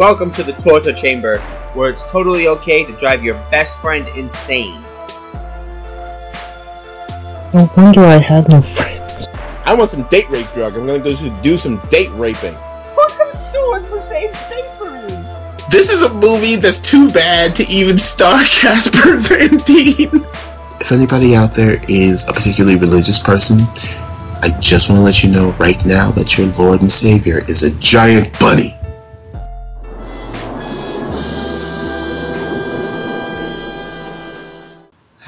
Welcome to the torture chamber, where it's totally okay to drive your best friend insane. No wonder I had no friends. I want some date rape drug. I'm gonna go do some date raping. Who can sue for saying space for? This is a movie that's too bad to even star Casper Van Dien. If anybody out there is a particularly religious person, I just want to let you know right now that your Lord and Savior is a giant bunny.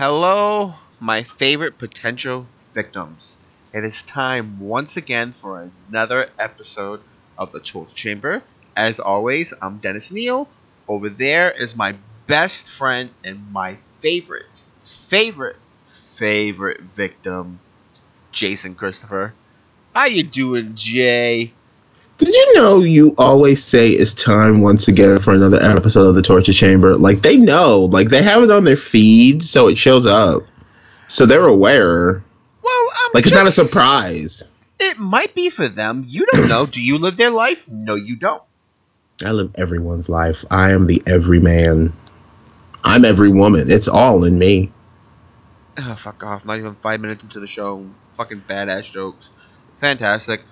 Hello, my favorite potential victims. It is time once again for another episode of the Torture Chamber. As always, I'm Dennis Neal. Over there is my best friend and my favorite, favorite, favorite victim, Jason Christopher. How you doing, Jay? Did you know you always say it's time once again for another episode of the Torture Chamber? Like they know, like they have it on their feed, so it shows up, so they're aware. Well, I'm Like it's not a surprise. It might be for them. You don't know. Do you live their life? No, you don't. I live everyone's life. I am the everyman. I'm every woman. It's all in me. Oh, fuck off. Not even five minutes into the show. Fucking badass jokes. Fantastic.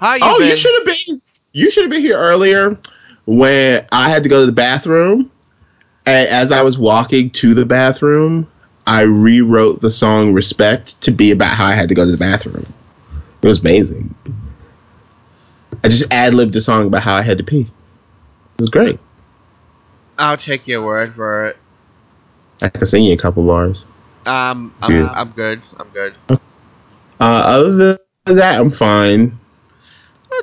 How you oh, been? you should have been. You should have been here earlier when I had to go to the bathroom. And as I was walking to the bathroom, I rewrote the song "Respect" to be about how I had to go to the bathroom. It was amazing. I just ad libbed a song about how I had to pee. It was great. I'll take your word for it. I can sing you a couple bars. Um, I'm, Yeah. I'm good. I'm good. Uh, other than that, I'm fine.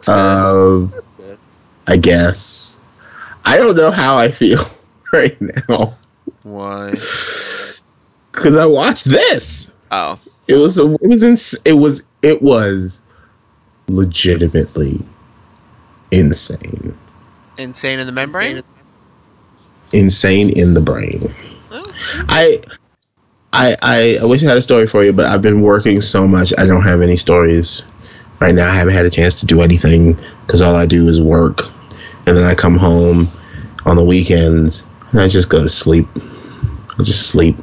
That's good. Uh, That's good. I guess. I don't know how I feel right now Why? because I watched this. Oh. It was a, it was ins- it was it was legitimately insane. Insane in the membrane? Insane in the brain. Oh. I I I, I wish I had a story for you, but I've been working so much. I don't have any stories right now. I haven't had a chance to do anything because all I do is work, and then I come home on the weekends and I just go to sleep. I just sleep.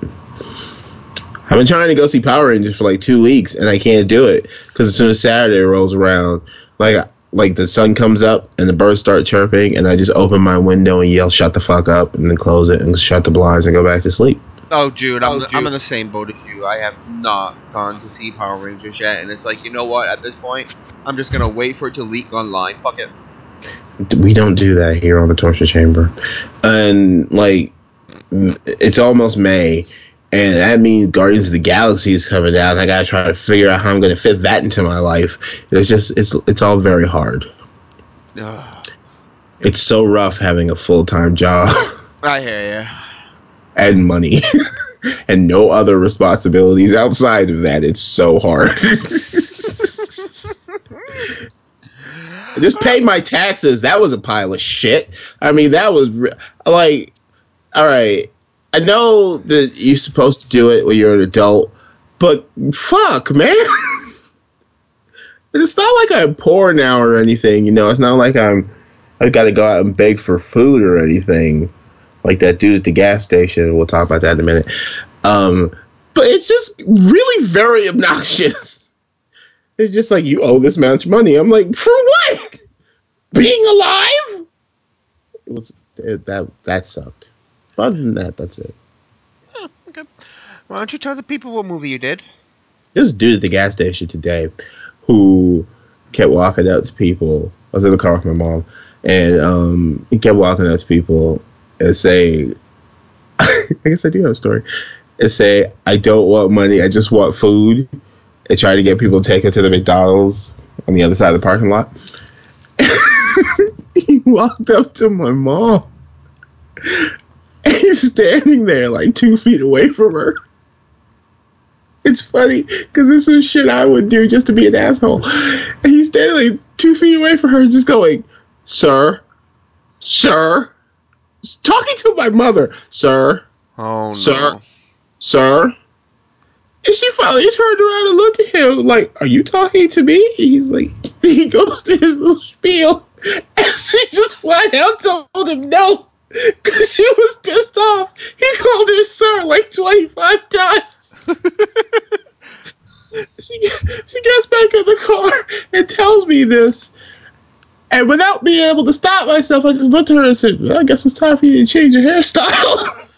I've been trying to go see Power Rangers for like two weeks, and I can't do it because as soon as Saturday rolls around, like like the sun comes up and the birds start chirping, and I just open my window and yell "shut the fuck up" and then close it and shut the blinds and go back to sleep. Oh, dude, I'm, Oh, the- dude. I'm in the same boat as you. I have not gone to see Power Rangers yet, and it's like, you know what? At this point, I'm just gonna wait for it to leak online. Fuck it. we don't do that here on the torture chamber and like it's almost may and that means guardians of the galaxy is coming out and i gotta try to figure out how i'm gonna fit that into my life it's just it's it's all very hard Ugh. it's so rough having a full-time job I hear ya. And money and no other responsibilities outside of that it's so hard just paid my taxes. That was a pile of shit. I mean, that was re- like, all right. I know that you're supposed to do it when you're an adult, but fuck, man. It's not like I'm poor now or anything. You know, it's not like I'm. I got to go out and beg for food or anything, like that dude at the gas station. We'll talk about that in a minute. Um, but it's just really very obnoxious. It's just like you owe this much money. I'm like, for what? Being alive? It was it, that that sucked. Other than that, that's it. Oh, okay. Why don't you tell the people what movie you did? This dude at the gas station today, who kept walking up to people. I was in the car with my mom, and um, he kept walking up to people and saying, "I guess I do have a story." And say, "I don't want money. I just want food." And try to get people to take him to the McDonald's on the other side of the parking lot. he walked up to my mom. And he's standing there like two feet away from her. It's funny because this is shit I would do just to be an asshole. And he's standing like two feet away from her, just going, Sir, sir, talking to my mother, Sir, Oh no. Sir? Sir. And she finally turned around and looked at him like, Are you talking to me? He's like, He goes to his little spiel. And she just flat out told him no. Because she was pissed off. He called her sir like 25 times. she, she gets back in the car and tells me this. And without being able to stop myself, I just looked at her and said, well, I guess it's time for you to change your hairstyle.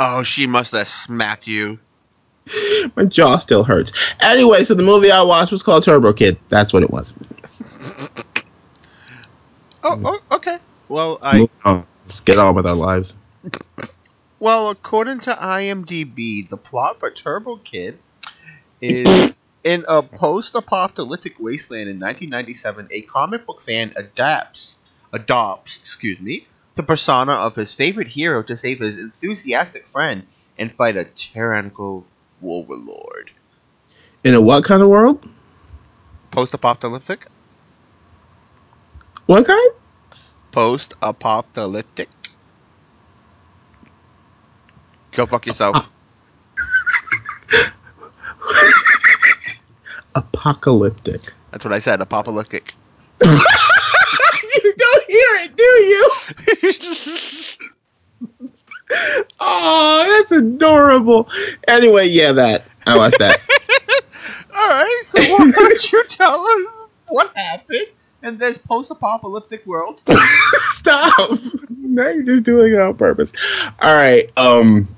Oh, she must have smacked you. My jaw still hurts. Anyway, so the movie I watched was called Turbo Kid. That's what it was. Oh, oh okay. Well, I Let's get on with our lives. well, according to IMDb, the plot for Turbo Kid is in a post-apocalyptic wasteland in 1997. A comic book fan adapts, adopts, excuse me, the persona of his favorite hero to save his enthusiastic friend and fight a tyrannical overlord. In a what kind of world? Post-apocalyptic. What kind? Post-apocalyptic. Go fuck yourself. Uh, Apocalyptic. That's what I said. Apocalyptic. you don't hear it, do you? oh, that's adorable. Anyway, yeah, that. I watched that. All right. So why don't you tell us what happened in this post-apocalyptic world? Stop. Now you're just doing it on purpose. All right. Um.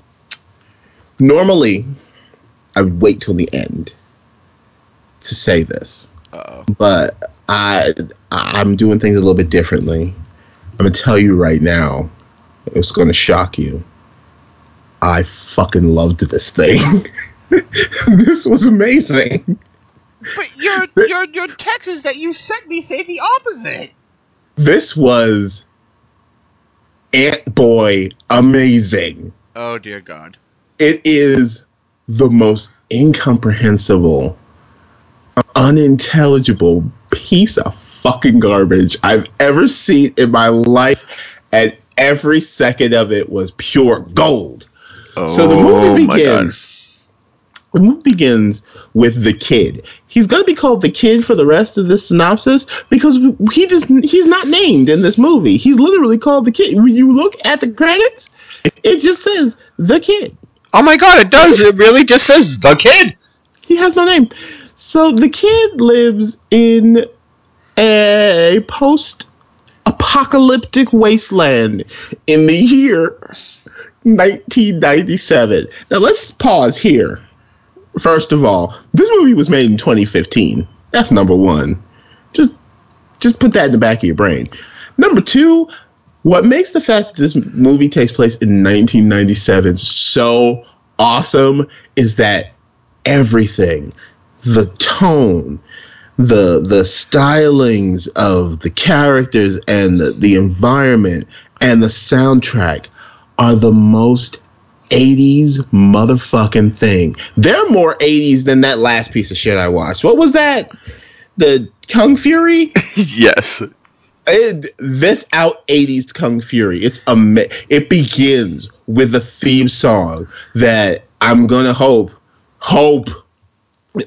Normally, I would wait till the end to say this, Uh-oh. but I I'm doing things a little bit differently. I'm gonna tell you right now. It's gonna shock you. I fucking loved this thing. this was amazing. But your your your texts that you sent me say the opposite. This was Ant Boy amazing. Oh dear God. it is the most incomprehensible, unintelligible piece of fucking garbage I've ever seen in my life, and every second of it was pure gold. So the movie oh begins. The movie begins with the kid. He's going to be called the kid for the rest of this synopsis because he just he's not named in this movie. He's literally called the kid. When you look at the credits, it just says the kid. Oh my God! It does. It really just says the kid. He has no name. So the kid lives in a post apocalyptic wasteland in the year 1997. Now let's pause here. First of all, this movie was made in 2015. That's number one. Just just put that in the back of your brain. Number two, what makes the fact that this movie takes place in 1997 so awesome is that everything, the tone, the the stylings of the characters and the, the environment and the soundtrack are the most 80s motherfucking thing. They're more 80s than that last piece of shit I watched. What was that? The Kung Fury? yes. it, this out 80s Kung Fury. It's ama- It begins with a theme song that I'm gonna hope, hope that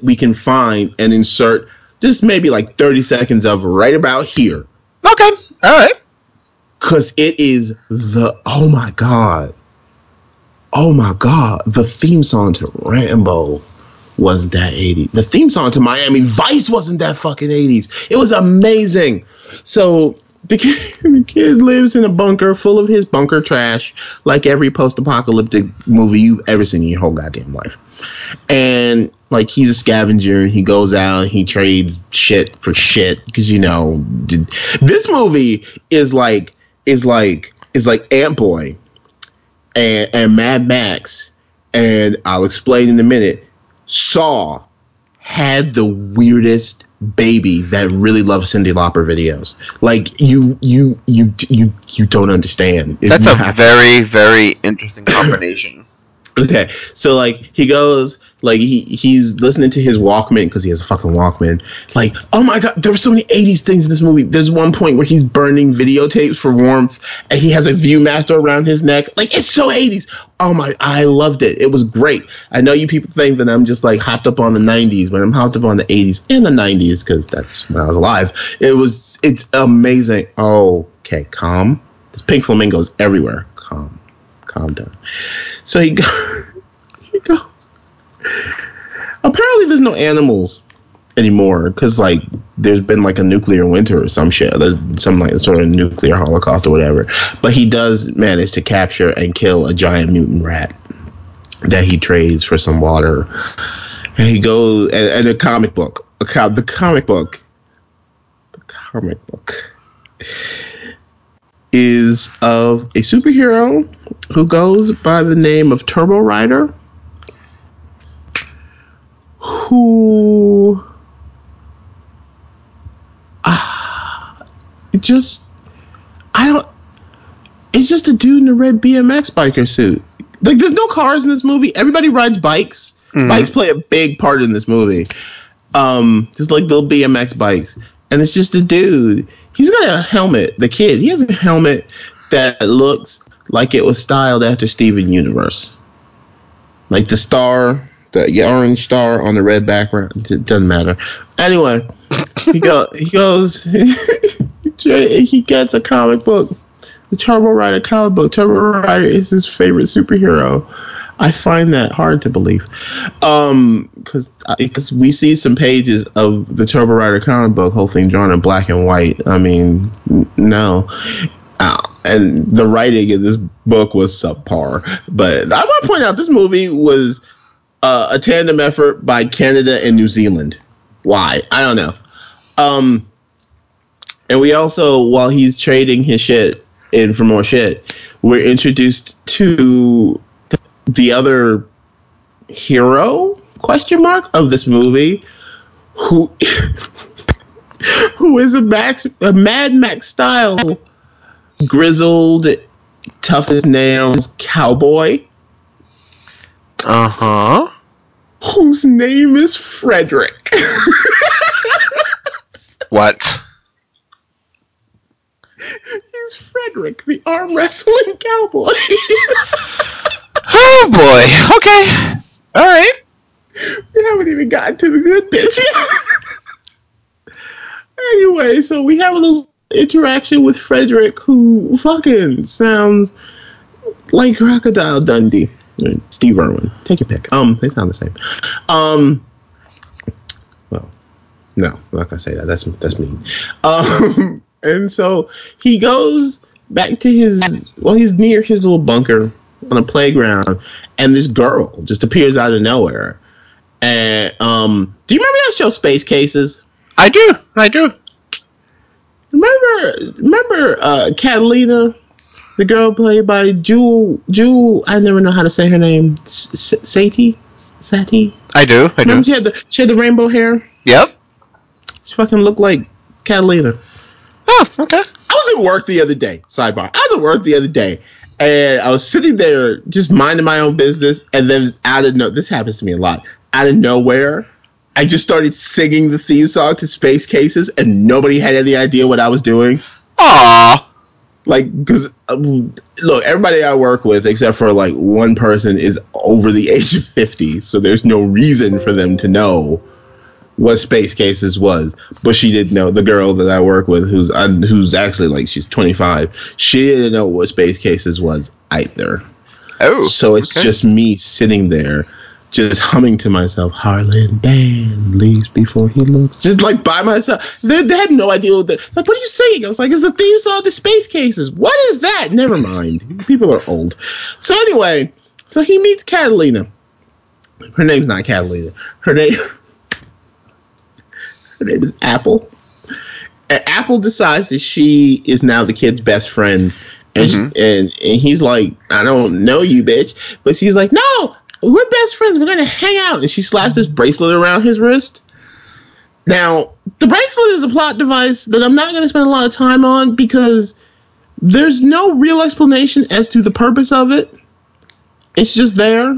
we can find and insert just maybe like 30 seconds of right about here. Okay. All right. Cause it is the oh my god. Oh my god. The theme song to Rambo was that 80s. The theme song to Miami Vice wasn't that fucking 80s. It was amazing. So the kid, the kid lives in a bunker full of his bunker trash, like every post-apocalyptic movie you've ever seen in your whole goddamn life. And like he's a scavenger, he goes out he trades shit for shit because you know this movie is like is like is like Ant Boy and and Mad Max, and I'll explain in a minute. Saw had the weirdest baby that really loves Cyndi Lauper videos. Like you, you, you, you, you don't understand. That's a very very interesting combination. Okay, so like he goes, like he he's listening to his Walkman because he has a fucking Walkman. Like, oh my god, there were so many '80s things in this movie. There's one point where he's burning videotapes for warmth, and he has a ViewMaster around his neck. Like, it's so '80s. Oh my, I loved it. It was great. I know you people think that I'm just like hopped up on the '90s, but I'm hopped up on the '80s and the '90s because that's when I was alive. It was, it's amazing. Oh, okay, calm. There's pink flamingos everywhere. Calm, calm down. So he go, he go. Apparently, there's no animals anymore because like there's been like a nuclear winter or some shit. There's some like sort of nuclear holocaust or whatever. But he does manage to capture and kill a giant mutant rat that he trades for some water. And he goes and, and a comic book, a co- the comic book, the comic book is of a superhero who goes by the name of Turbo Rider, who it just I don't. It's just a dude in a red BMX biker suit. Like, there's no cars in this movie. Everybody rides bikes. Bikes play a big part in this movie. Um, just like little BMX bikes, and it's just a dude. He's got a helmet. The kid, he has a helmet that looks like it was styled after Steven Universe. Like the star, the orange star on the red background. It doesn't matter. Anyway, he go he goes he gets a comic book. The Turbo Rider comic book. Turbo Rider is his favorite superhero. I find that hard to believe. Um, because because we see some pages of the Turbo Rider comic book, whole thing drawn in black and white. I mean, no. And the writing in this book was subpar. But I want to point out this movie was uh, a tandem effort by Canada and New Zealand. Why? I don't know. Um, and we also, while he's trading his shit in for more shit, we're introduced to the other hero question mark of this movie, who who is a Max a Mad Max style grizzled, tough as nails cowboy Uh huh. whose name is Frederick. What? He's Frederick, the arm wrestling cowboy. Oh boy. Okay. All right. we haven't even gotten to the good bits yet. anyway, so we have a little interaction with Frederick, who fucking sounds like Crocodile Dundee. Steve Irwin. Take your pick. Um, they sound the same. Um, well, no, I'm not gonna say that. That's that's mean. Um, and so he goes back to his. Well, he's near his little bunker on a playground, and this girl just appears out of nowhere. And um, do you remember that show Space Cases? I do. I do. Remember, remember uh, Catalina, the girl played by Jewel. Jewel, I never know how to say her name. S- S- Sati, Sati. I do. I do. Remember she had the she had the rainbow hair. Yep. She fucking looked like Catalina. Oh, okay. I was at work the other day. Sidebar. I was at work the other day, and I was sitting there just minding my own business, and then out of no, this happens to me a lot. Out of nowhere, I just started singing the theme song to Space Cases, and nobody had any idea what I was doing. Aw. Like, because um, look, everybody I work with, except for like one person, is over the age of fifty, so there's no reason for them to know what Space Cases was. But she didn't know. The girl that I work with, who's uh, who's actually like she's 25, she didn't know what Space Cases was either. Oh. So it's okay. just me sitting there, just humming to myself, Harlan Band leaves before he looks. Just like by myself. They, they had no idea what the, like, what are you saying? I was like, it's the theme song to Space Cases. What is that? Never mind. People are old. So anyway, so he meets Catalina. Her name's not Catalina. Her name her name is Apple. And Apple decides that she is now the kid's best friend. And, she- Mhm. and and he's like, I don't know you, bitch. But she's like, No, we're best friends. We're gonna hang out. And she slaps this bracelet around his wrist. Now, the bracelet is a plot device that I'm not gonna spend a lot of time on because there's no real explanation as to the purpose of it. It's just there.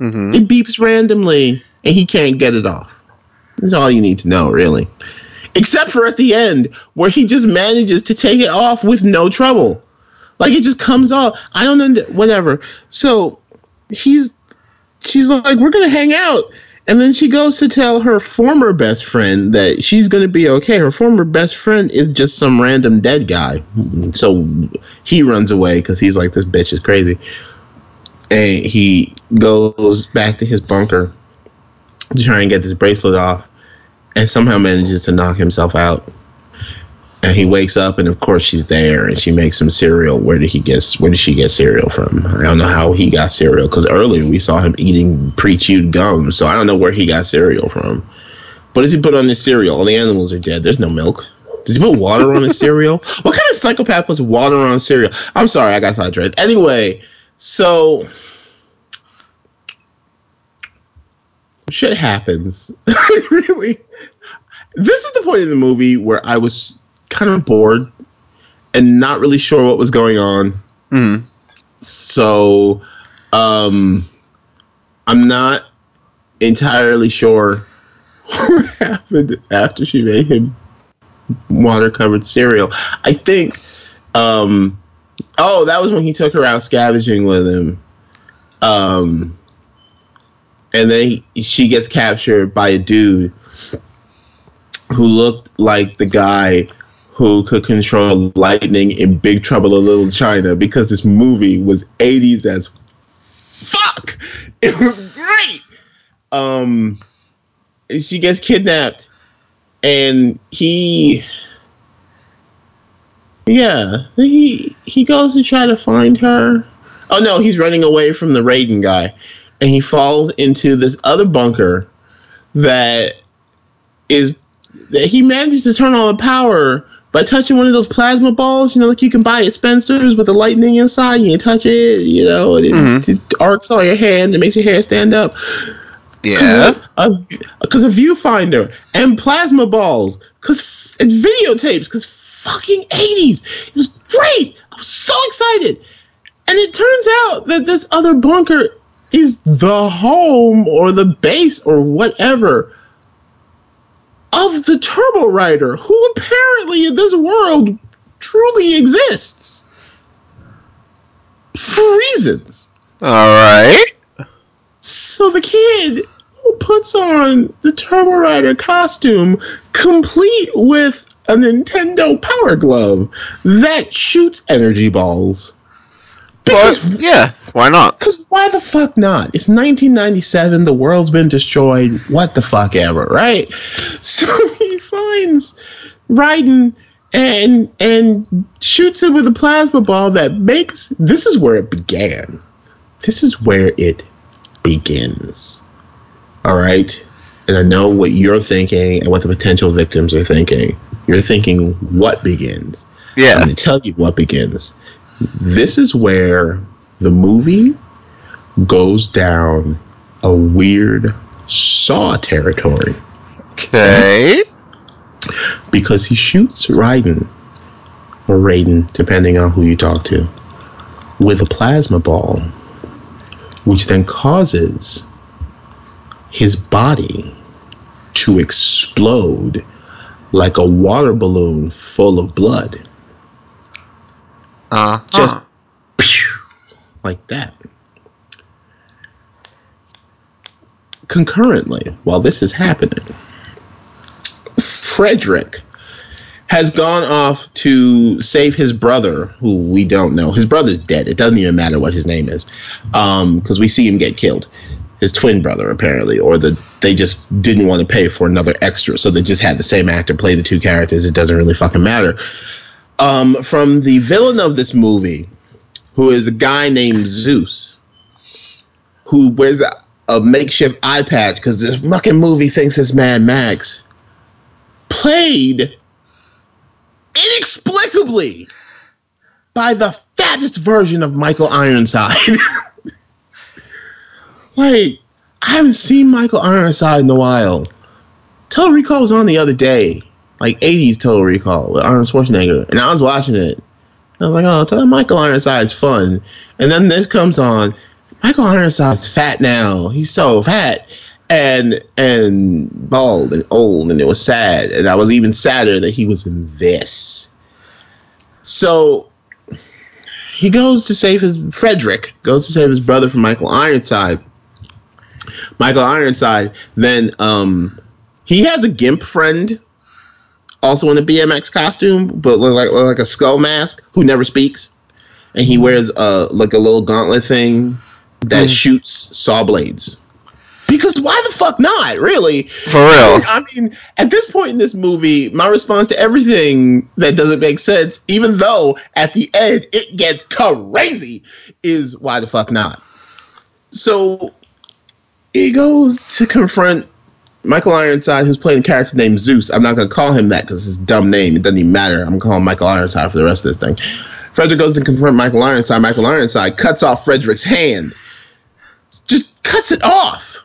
Mm-hmm. It beeps randomly, and he can't get it off. That's all you need to know, really. Except for at the end, where he just manages to take it off with no trouble. Like it just comes off. I don't know. Whatever. So he's, she's like, we're gonna hang out, and then she goes to tell her former best friend that she's gonna be okay. Her former best friend is just some random dead guy. So he runs away because he's like, this bitch is crazy and he goes back to his bunker to try and get this bracelet off and somehow manages to knock himself out and he wakes up and of course she's there and she makes him cereal. Where did he get where did she get cereal from? I don't know how he got cereal because earlier we saw him eating pre-chewed gum. So i don't know where he got cereal from. What does he put on his cereal? All the animals are dead. There's no milk. Does he put water on his cereal? What kind of psychopath puts water on cereal? I'm sorry i got sidetracked. Anyway so shit happens. really. This is the point in the movie where I was kind of bored and not really sure what was going on. Mm-hmm. So um I'm not entirely sure what happened after she made him water covered cereal. I think um oh that was when he took her out scavenging with him. Um and then he, she gets captured by a dude who looked like the guy who could control lightning in Big Trouble in Little China because this movie was 80s as fuck. It was great. Um she gets kidnapped and he yeah, he he goes to try to find her. Oh no, he's running away from the Raiden guy and he falls into this other bunker that is that he manages to turn on the power by touching one of those plasma balls, you know, like you can buy at Spencer's with the lightning inside. You touch it, you know, and it, Mhm. it arcs on your hand. It makes your hair stand up. Yeah. Because a, viewfinder and plasma balls, because and videotapes, because fucking 80s. It was great. I was so excited. And it turns out that this other bunker is the home or the base or whatever of the Turbo Rider, who apparently in this world truly exists. For reasons. All right. So the kid who puts on the Turbo Rider costume, complete with a Nintendo Power Glove that shoots energy balls. Because But yeah, why not? Because why the fuck not? It's 1997. The world's been destroyed. What the fuck ever, right? So he finds Raiden and and shoots him with a plasma ball that makes. This is where it began. This is where it begins. All right. And I know what you're thinking and what the potential victims are thinking. You're thinking what begins. Yeah. I'm going to tell you what begins. This is where the movie goes down a weird Saw territory Okay. because he shoots Raiden or Raiden, depending on who you talk to, with a plasma ball, which then causes his body to explode like a water balloon full of blood. Uh Just Pew! like that. Concurrently, while this is happening, Frederick has gone off to save his brother, who we don't know. His brother's dead. It doesn't even matter what his name is, because we see him get killed. His twin brother, apparently, or the they just didn't want to pay for another extra, so they just had the same actor play the two characters. It doesn't really fucking matter. Um, from the villain of this movie, who is a guy named Zeus, who wears a, a makeshift eye patch because this fucking movie thinks it's Mad Max, played inexplicably by the fattest version of Michael Ironside. like, I haven't seen Michael Ironside in a while. Total Recall was on the other day, like 80s Total Recall with Arnold Schwarzenegger, and I was watching it. I was like, oh, tell Michael Ironside's fun. And then this comes on. Michael Ironside's fat now. He's so fat and and bald and old, and it was sad. And I was even sadder that he was in this. So he goes to save his Frederick goes to save his brother from Michael Ironside. Michael Ironside then um he has a gimp friend also in a BMX costume, but look like look like a skull mask who never speaks, and he wears uh like a little gauntlet thing that Mhm. shoots saw blades. Because why the fuck not? Really? For real. I mean, at this point in this movie, my response to everything that doesn't make sense, even though at the end it gets crazy, is why the fuck not? So he goes to confront Michael Ironside, who's playing a character named Zeus. I'm not going to call him that because it's a dumb name. It doesn't even matter. I'm going to call him Michael Ironside for the rest of this thing. Frederick goes to confront Michael Ironside. Michael Ironside cuts off Frederick's hand. Just cuts it off.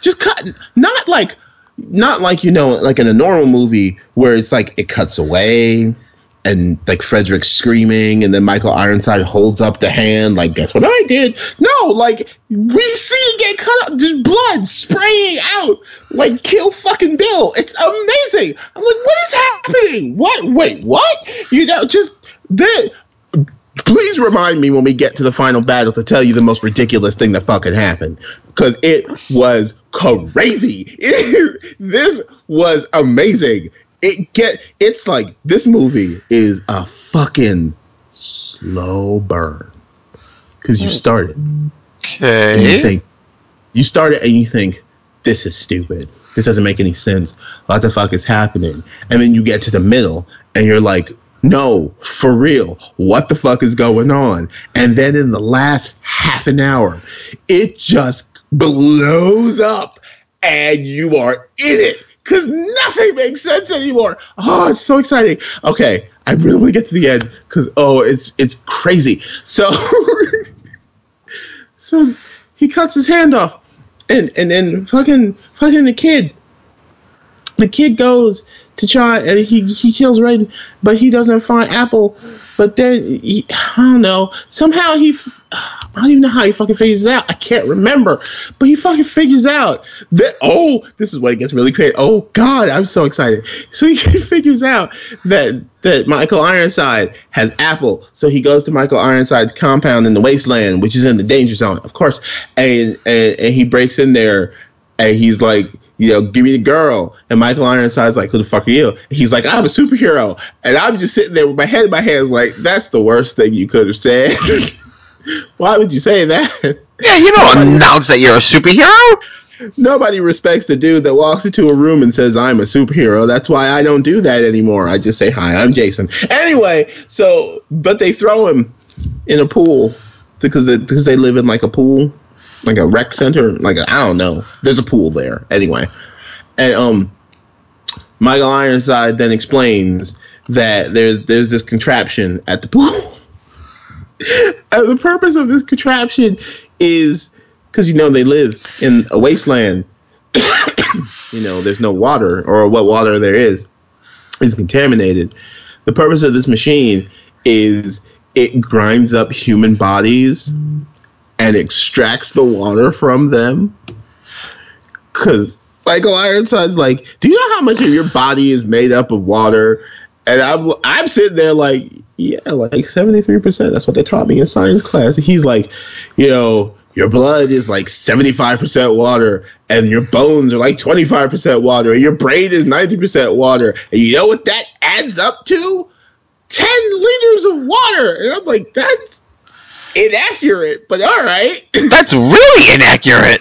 Just cut. Not like, not like you know, like in a normal movie where it's like it cuts away and like Frederick screaming, and then Michael Ironside holds up the hand, like, guess what I did? No, like, we see it get cut up, just blood spraying out, like, kill fucking Bill. It's amazing. I'm like, what is happening? What? Wait, what? You know, just, that. Please remind me when we get to the final battle to tell you the most ridiculous thing that fucking happened. Because it was crazy. this was amazing it get it's like this movie is a fucking slow burn. Because you start it. And you think you start it and you think this is stupid. This doesn't make any sense. What the fuck is happening. And then you get to the middle and you're like no for real. What the fuck is going on? And then in the last half an hour it just blows up and you are in it because nothing makes sense anymore. Oh, it's so exciting. Okay, I really want to get to the end because oh, it's it's crazy. So, so he cuts his hand off, and and then fucking fucking the kid. The kid goes to try and he he kills Raiden, but he doesn't find Apple. But then he, I don't know. Somehow he. I don't even know how he fucking figures out. I can't remember, but he fucking figures out that oh, this is what it gets really crazy. Oh God, I'm so excited. So he figures out that that Michael Ironside has Apple. So he goes to Michael Ironside's compound in the wasteland, which is in the danger zone, of course, and and, and he breaks in there, and he's like. You know, give me the girl. And Michael Ironside's like, who the fuck are you? And he's like, I'm a superhero. And I'm just sitting there with my head in my hands, like, that's the worst thing you could have said. Why would you say that? Yeah, you don't announce that you're a superhero. Nobody respects the dude that walks into a room and says, I'm a superhero. That's why I don't do that anymore. I just say, Hi, I'm Jason. Anyway, so, but they throw him in a pool because they, because they live in like a pool, like a rec center. Like, I I don't know. There's a pool there. Anyway. And, um, Michael Ironside then explains that there's there's this contraption at the pool. and the purpose of this contraption is because you know they live in a wasteland. you know, there's no water, or what water there is is contaminated. The purpose of this machine is it grinds up human bodies and extracts the water from them. Cause Michael Ironside's like, do you know how much of your body is made up of water? And I'm I'm sitting there like, yeah, like 73%. That's what they taught me in science class. And he's like, you know, your blood is like 75% water, and your bones are like 25% water, and your brain is 90% water. And you know what that adds up to? 10 liters of water. And I'm like, that's inaccurate, but all right. That's really inaccurate.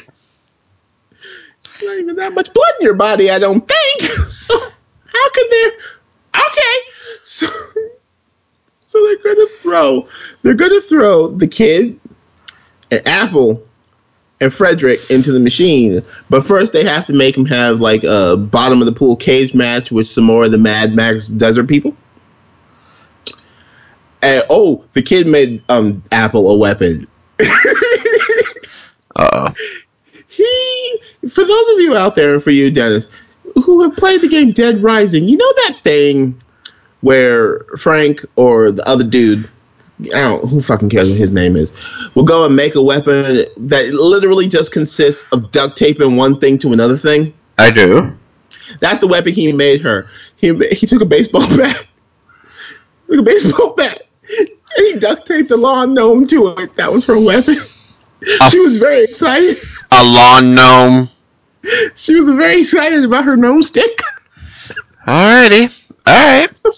not even that much blood in your body, I don't think. So how could there? Okay, so so they're gonna throw they're gonna throw the kid and Apple and Frederick into the machine, but first they have to make him have like a bottom of the pool cage match with some more of the Mad Max desert people. And oh, the kid made um Apple a weapon. Uh he for those of you out there and for you dennis who have played the game dead rising you know that thing where frank or the other dude I don't who fucking cares what his name is. Will go and make a weapon that literally just consists of duct taping one thing to another thing. I do. That's the weapon he made her. He he took a baseball bat, took a baseball bat, he duct taped a lawn gnome to it. That was her weapon. she was very excited. A lawn gnome. She was very excited about her gnome stick. Alrighty. Alright. So,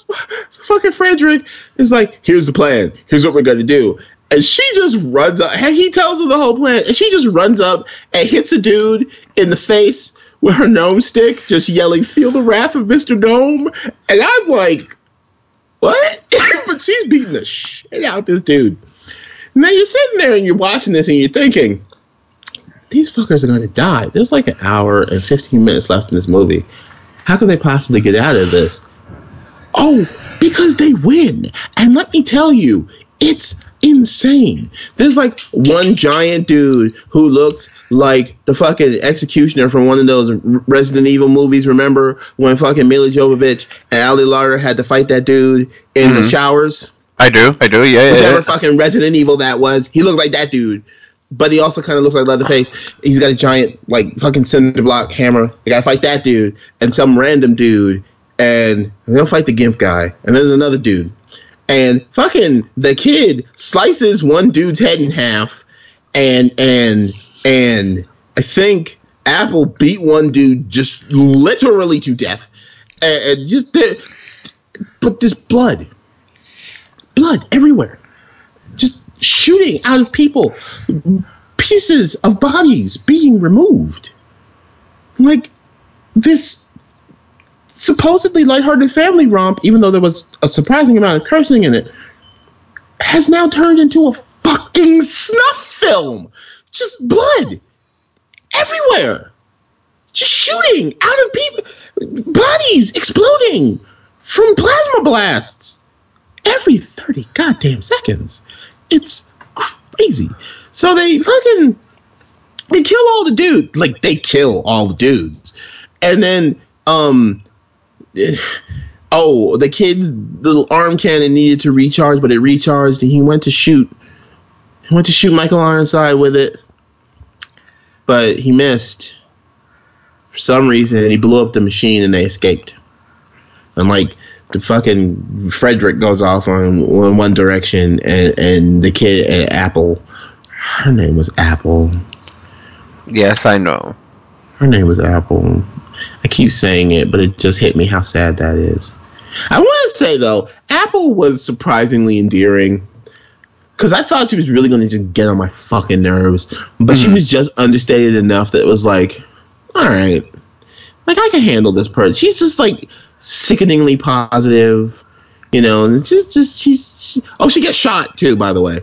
so fucking Frederick is like, here's the plan. Here's what we're gonna do. And she just runs up. And He tells her the whole plan, and she just runs up and hits a dude in the face with her gnome stick, just yelling, "Feel the wrath of Mister Gnome." And I'm like, what? but she's beating the shit out this dude. Now you're sitting there and you're watching this and you're thinking, these fuckers are gonna die. There's like an hour and 15 minutes left in this movie. How could they possibly get out of this? Oh, because they win. And let me tell you, it's insane. There's like one giant dude who looks like the fucking executioner from one of those Resident Evil movies. Remember when fucking Milla Jovovich and Ali Larter had to fight that dude in Mhm. the showers? I do. I do. Yeah, yeah, Whichever yeah. fucking Resident Evil that was, he looked like that dude. But he also kind of looks like Leatherface. He's got a giant, like, fucking cinder block hammer. They gotta fight that dude and some random dude. And they don't fight the Gimp guy. And then there's another dude. And fucking the kid slices one dude's head in half. And, and, and I think Apple beat one dude just literally to death. And, and just, but there's blood blood everywhere. Just shooting out of people. Pieces of bodies being removed. Like this supposedly lighthearted family romp, even though there was a surprising amount of cursing in it, has now turned into a fucking snuff film. Just blood everywhere. Shooting out of people. Bodies exploding from plasma blasts every 30 goddamn seconds. It's crazy. So they fucking they kill all the dudes. Like they kill all the dudes. And then um oh, the kid's little arm cannon needed to recharge, but it recharged and he went to shoot he went to shoot Michael Ironside with it. But he missed. For some reason he blew up the machine and they escaped. And like the fucking Frederick goes off on, on one direction, and, and the kid at Apple, her name was Apple. Yes, I know. Her name was Apple. I keep saying it, but it just hit me how sad that is. I want to say though, Apple was surprisingly endearing. Cause I thought she was really gonna just get on my fucking nerves, but she Mhm. was just understated enough that it was like, all right, like I can handle this person. She's just like sickeningly positive, you know. And it's just, just she's she, oh, she gets shot too, by the way.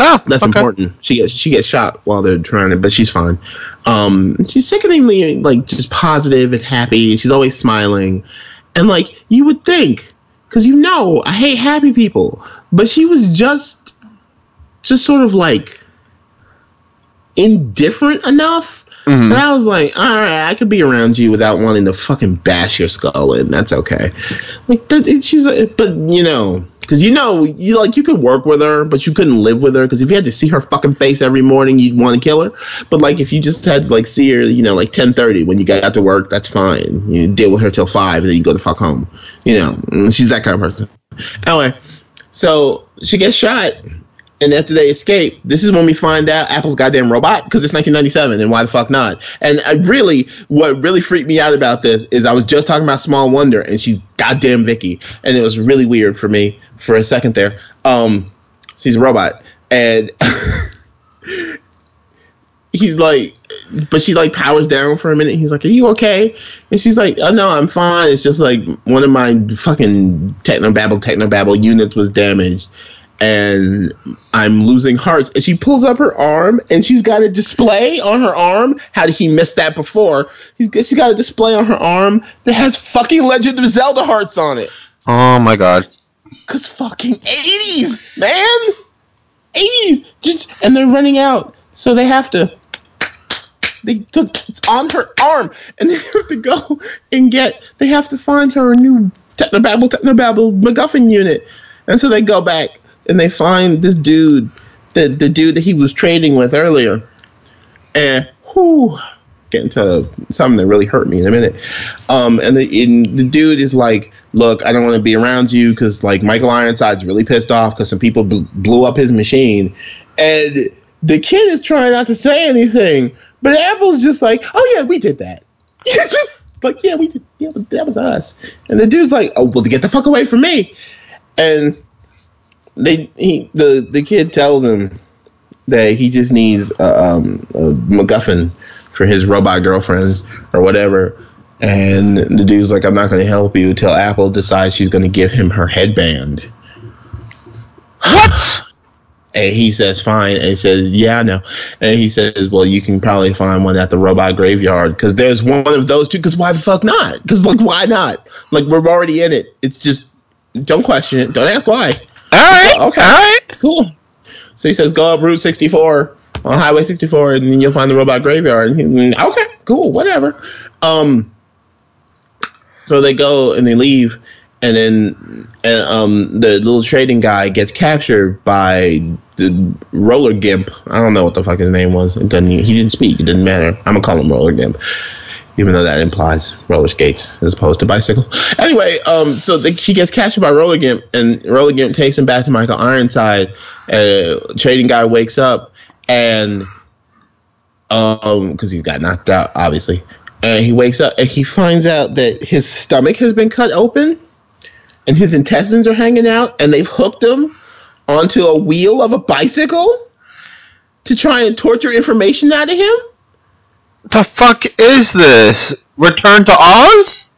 Oh, That's okay. important. She gets she gets shot while they're trying to, but she's fine. Um, she's sickeningly like just positive and happy. She's always smiling, and like you would think, because you know I hate happy people, but she was just just sort of like indifferent enough. Mhm. And I was like, all right, I could be around you without wanting to fucking bash your skull in. That's okay. Like that, it- she's like, but you know, because you know, you like you could work with her, but you couldn't live with her. Because if you had to see her fucking face every morning, you'd want to kill her. But like if you just had to like see her, you know, like ten thirty when you got out to work, that's fine. You deal with her till five, and then you go the fuck home. You know, she's that kind of person. Anyway, so she gets shot. And after they escape, this is when we find out Apple's goddamn robot because it's 1997, and why the fuck not? And I really, what really freaked me out about this is I was just talking about Small Wonder, and she's goddamn Vicki, and it was really weird for me for a second there. Um, she's a robot, and he's like, but she like powers down for a minute. He's like, "Are you okay?" And she's like, "Oh no, I'm fine. It's just like one of my fucking technobabble technobabble units was damaged." And I'm losing hearts. And she pulls up her arm, and she's got a display on her arm. How did he miss that before? He's she's got a display on her arm that has fucking Legend of Zelda hearts on it. Oh my god. Cause fucking 80s, man, 80s. Just and they're running out, so they have to. They it's on her arm, and they have to go and get. They have to find her a new Technobabble Technobabble MacGuffin unit, and so they go back. And they find this dude, the the dude that he was trading with earlier, and whoo, get into something that really hurt me in a minute. Um, and the the dude is like, look, I don't want to be around you because like Michael Ironside's really pissed off because some people bl- blew up his machine, and the kid is trying not to say anything, but Apple's just like, oh yeah, we did that. Like, yeah, we did. Yeah, that was us. And the dude's like, oh, well, get the fuck away from me. And they, he, the the kid tells him that he just needs a, um, a MacGuffin for his robot girlfriend or whatever. And the dude's like, I'm not going to help you until Apple decides she's going to give him her headband. What? And he says, fine. And he says, yeah, I know. And he says, well, you can probably find one at the robot graveyard because there's one of those two. Because why the fuck not? Because, like, why not? Like, we're already in it. It's just, don't question it. Don't ask why. All right. Okay. All right. Cool. So he says, go up Route 64 on Highway 64 and then you'll find the robot graveyard. And he, okay, cool, whatever. Um, so they go and they leave. And then and, um, the little trading guy gets captured by the roller gimp. I don't know what the fuck his name was. It doesn't. He didn't speak. It didn't matter. I'm gonna call him roller gimp, even though that implies roller skates as opposed to bicycle. Anyway, um, so the, he gets captured by roller gimp, and roller gimp takes him back to Michael Ironside. Uh, trading guy wakes up and um, because he got knocked out, obviously, and he wakes up and he finds out that his stomach has been cut open and his intestines are hanging out, and they've hooked him onto a wheel of a bicycle to try and torture information out of him. The fuck is this? Return to Oz?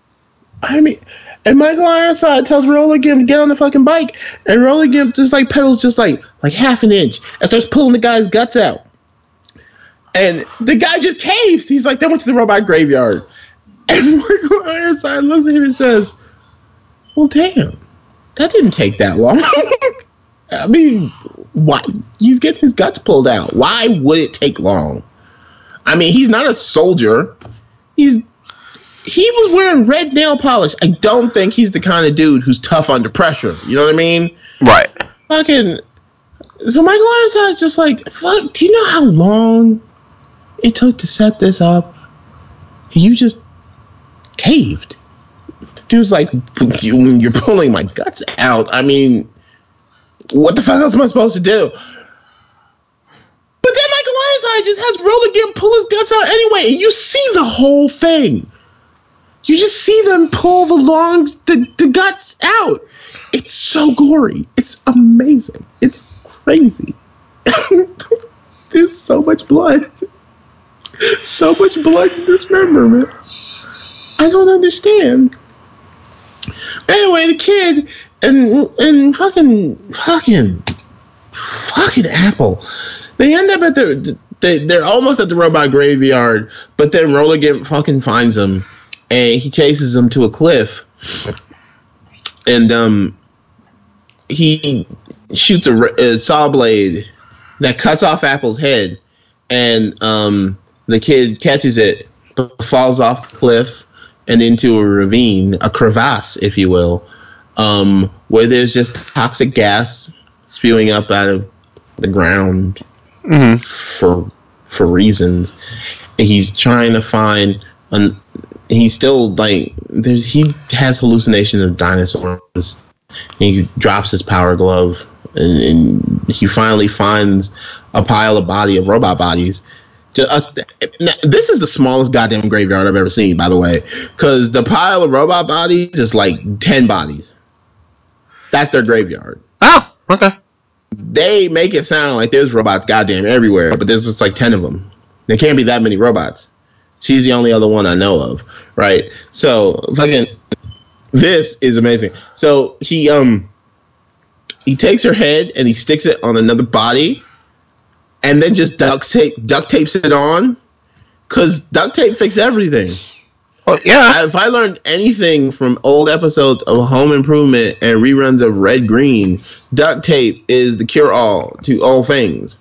I mean, and Michael Ironside tells Roller Gimp to get on the fucking bike, and Roller Gimp just like pedals just like like half an inch and starts pulling the guy's guts out. And the guy just caves. He's like, they went to the robot graveyard. And Michael Ironside looks at him and says, Well, damn, that didn't take that long. I mean, why? He's getting his guts pulled out. Why would it take long? I mean, he's not a soldier. He's he was wearing red nail polish. I don't think he's the kind of dude who's tough under pressure. You know what I mean? Right. Fucking. So Michael Ironside's just like, fuck. Do you know how long it took to set this up? You just caved. The dude's like, you, you're pulling my guts out. I mean, what the fuck else am I supposed to do? But then Michael Ironside just has Roller Gimp pull his guts out anyway, and you see the whole thing. You just see them pull the lungs, the, the guts out. It's so gory. It's amazing. It's crazy. There's so much blood. So much blood and dismemberment. I don't understand. Anyway, the kid and and fucking fucking fucking Apple. They end up at the they, they're almost at the robot graveyard, but then Roller Gimp fucking finds them and he chases them to a cliff. And um he shoots a, a saw blade that cuts off Apple's head and um the kid catches it but falls off the cliff and into a ravine, a crevasse, if you will, um, where there's just toxic gas spewing up out of the ground Mm-hmm. for for reasons. He's trying to find an he's still like there's he has hallucinations of dinosaurs. He drops his power glove and, and he finally finds a pile of body of robot bodies. Just, now, this is the smallest goddamn graveyard I've ever seen, by the way, because the pile of robot bodies is like ten bodies. That's their graveyard Oh, okay. They make it sound like there's robots goddamn everywhere, but there's just like 10 of them. There can't be that many robots. She's the only other one I know of, right? So, fucking this is amazing. So, he um he takes her head and he sticks it on another body and then just duct tape duct tapes it on cuz duct tape fixes everything. Well, yeah. I- if I learned anything from old episodes of Home Improvement and reruns of Red Green, duct tape is the cure all to all things.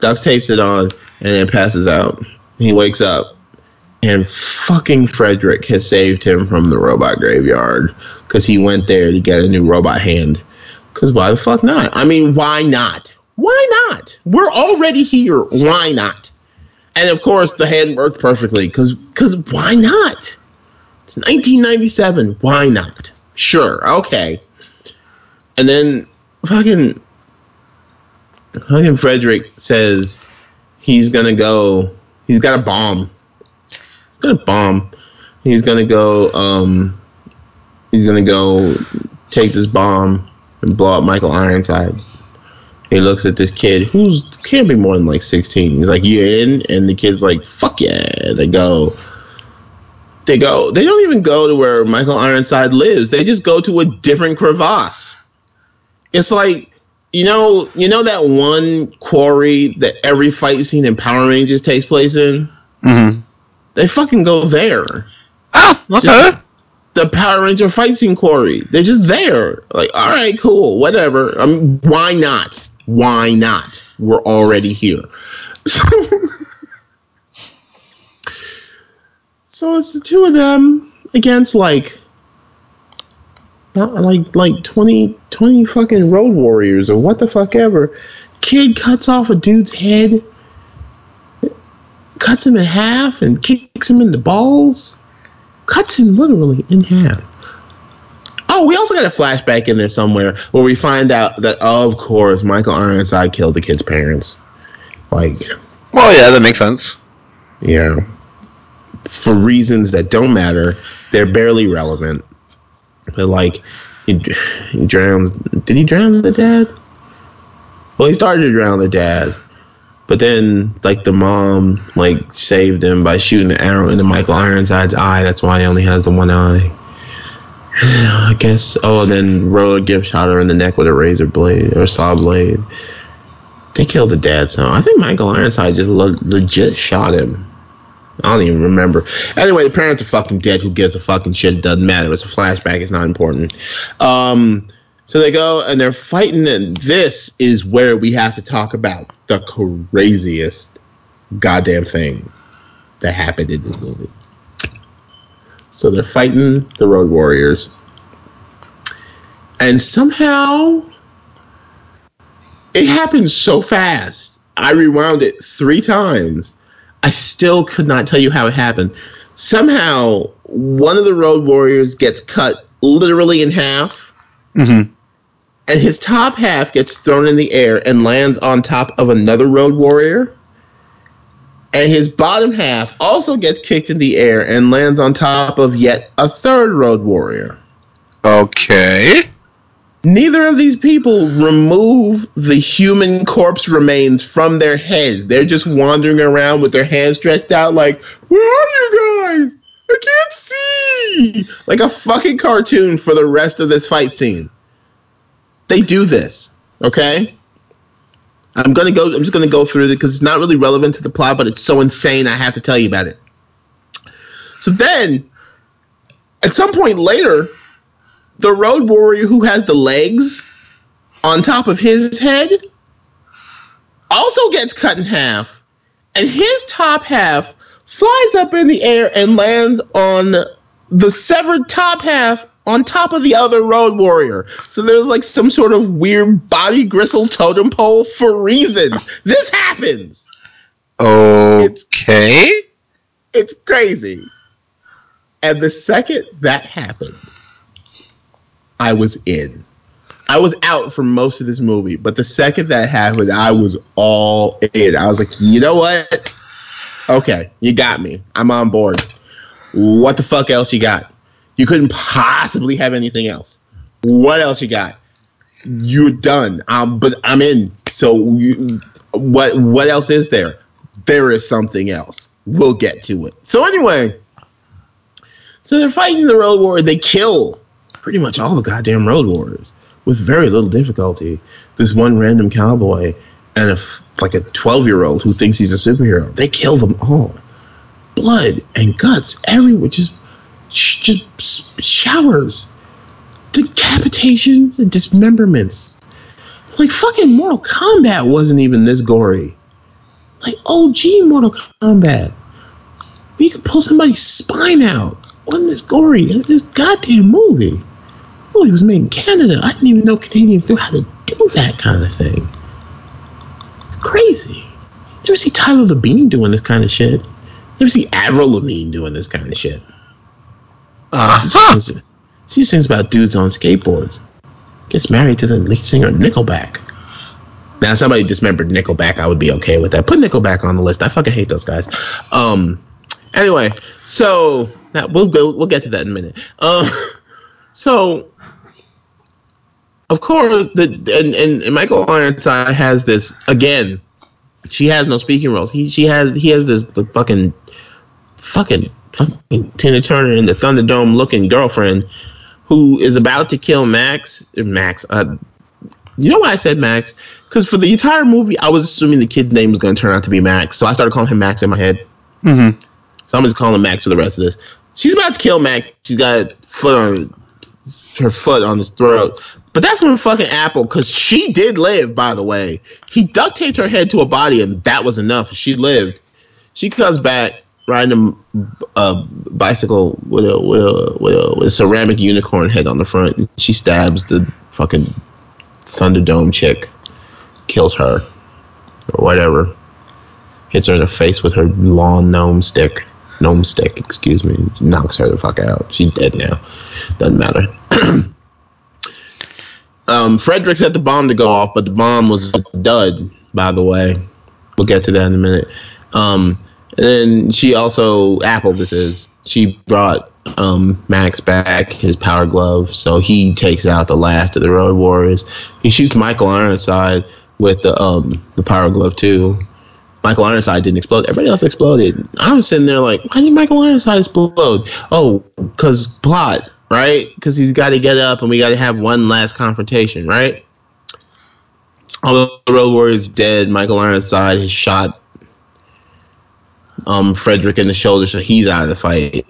Duct tapes it on and then passes out. He wakes up and fucking Frederick has saved him from the robot graveyard because he went there to get a new robot hand Because why the fuck not? I mean, why not? Why not? We're already here. Why not? And of course, the hand worked perfectly. Because because why not? It's 1997. Why not? Sure. Okay. And then fucking fucking Frederick says he's gonna go. He's got a bomb. He's got a bomb. He's gonna go. Um, he's gonna go take this bomb and blow up Michael Ironside. He looks at this kid who's can't be more than like 16. He's like, "You in?" And the kid's like, "Fuck yeah!" They go. They go. They don't even go to where Michael Ironside lives. They just go to a different crevasse. It's like you know, you know that one quarry that every fight scene in Power Rangers takes place in. Mm-hmm. They fucking go there. Ah, okay. The Power Ranger fight scene quarry. They're just there. Like, all right, cool, whatever. I mean, why not? Why not? We're already here. So, so it's the two of them against like not like like 20, 20 fucking road warriors or what the fuck ever. Kid cuts off a dude's head, cuts him in half, and kicks him in the balls. Cuts him literally in half. Oh, we also got a flashback in there somewhere where we find out that, of course, Michael Ironside killed the kid's parents. Like, Well, yeah, that makes sense. yeah. For reasons that don't matter, they're barely relevant. But like, he, he drowns. Did he drown the dad? Well, he started to drown the dad, but then like the mom like saved him by shooting the arrow into Michael Ironside's eye. That's why he only has the one eye. I guess. Oh, and then Roller Gimp shot her in the neck with a razor blade or saw blade. They killed the dad. So I think Michael Ironside just le- legit shot him. I don't even remember. Anyway, the parents are fucking dead. Who gives a fucking shit? It doesn't matter. It's a flashback. It's not important. Um, so they go and they're fighting, and this is where we have to talk about the craziest goddamn thing that happened in this movie. So they're fighting the Road Warriors, and somehow it happened so fast. I rewound it three times. I still could not tell you how it happened. Somehow, one of the Road Warriors gets cut literally in half, Mm-hmm. and his top half gets thrown in the air and lands on top of another Road Warrior. And his bottom half also gets kicked in the air and lands on top of yet a third Road Warrior. Okay. Neither of these people remove the human corpse remains from their heads. They're just wandering around with their hands stretched out, like, Where are you guys? I can't see! Like a fucking cartoon for the rest of this fight scene. They do this, okay? I'm gonna go. I'm just gonna go through it because it's not really relevant to the plot, but it's so insane. I have to tell you about it. So then, at some point later, the road warrior who has the legs on top of his head also gets cut in half, and his top half flies up in the air and lands on the severed top half on top of the other road warrior. So there's like some sort of weird body gristle totem pole for reasons. This happens. Okay. It's it's crazy. And the second that happened, I was in. I was out for most of this movie, but the second that happened, I was all in. I was like, you know what? Okay, you got me. I'm on board. What the fuck else you got? You couldn't possibly have anything else. What else you got? You're done. Um, but I'm in. So you, what? What else is there? There is something else. We'll get to it. So anyway, so they're fighting the road warrior. They kill pretty much all the goddamn road warriors with very little difficulty. This one random cowboy and a, like a 12 year old who thinks he's a superhero. They kill them all. Blood and guts everywhere. Just, just showers. Decapitations and dismemberments. Like fucking Mortal Kombat wasn't even this gory. Like OG Mortal Kombat. You could pull somebody's spine out. Wasn't this gory? This goddamn movie. Oh, holy, it was made in Canada. I didn't even know Canadians knew how to do that kind of thing. It's crazy. Never see Tyler Labine doing this kind of shit. Never see Avril Lavigne doing this kind of shit. Uh, She sings, she sings about dudes on skateboards. Gets married to the lead singer Nickelback. Now, if somebody dismembered Nickelback, I would be okay with that. Put Nickelback on the list. I fucking hate those guys. Um. Anyway, so now we'll go. We'll get to that in a minute. Um. So, of course, the and, and, and Michael Ironside has this again. She has no speaking roles. He she has he has this the fucking fucking fucking Tina Turner in the Thunderdome looking girlfriend who is about to kill Max. Max. Uh, you know why I said Max? Because for the entire movie, I was assuming the kid's name was going to turn out to be Max, so I started calling him Max in my head. mhm. So I'm just calling him Max for the rest of this. She's about to kill Max. She's got foot on her foot on his throat. But that's when fucking Apple, because she did live, by the way. He duct taped her head to a body, and that was enough. She lived. She comes back riding a, a bicycle with a, with a with a with a ceramic unicorn head on the front. And she stabs the fucking Thunderdome chick, kills her, or whatever. Hits her in the face with her lawn gnome stick. Gnome stick, excuse me. Knocks her the fuck out. She's dead now. Doesn't matter. um, Frederick set the bomb to go off, but the bomb was a dud, by the way. We'll get to that in a minute. Um, and then she also, Apple, this is, she brought um, Max back his power glove, so he takes out the last of the Road Warriors. He shoots Michael Ironside with the um, the power glove too. Michael Ironside didn't explode. Everybody else exploded. I was sitting there like, why did Michael Ironside explode? Oh, because plot, right? Because he's got to get up and we got to have one last confrontation, right? All the Road Warriors dead. Michael Ironside has shot um, Frederick in the shoulder, so he's out of the fight.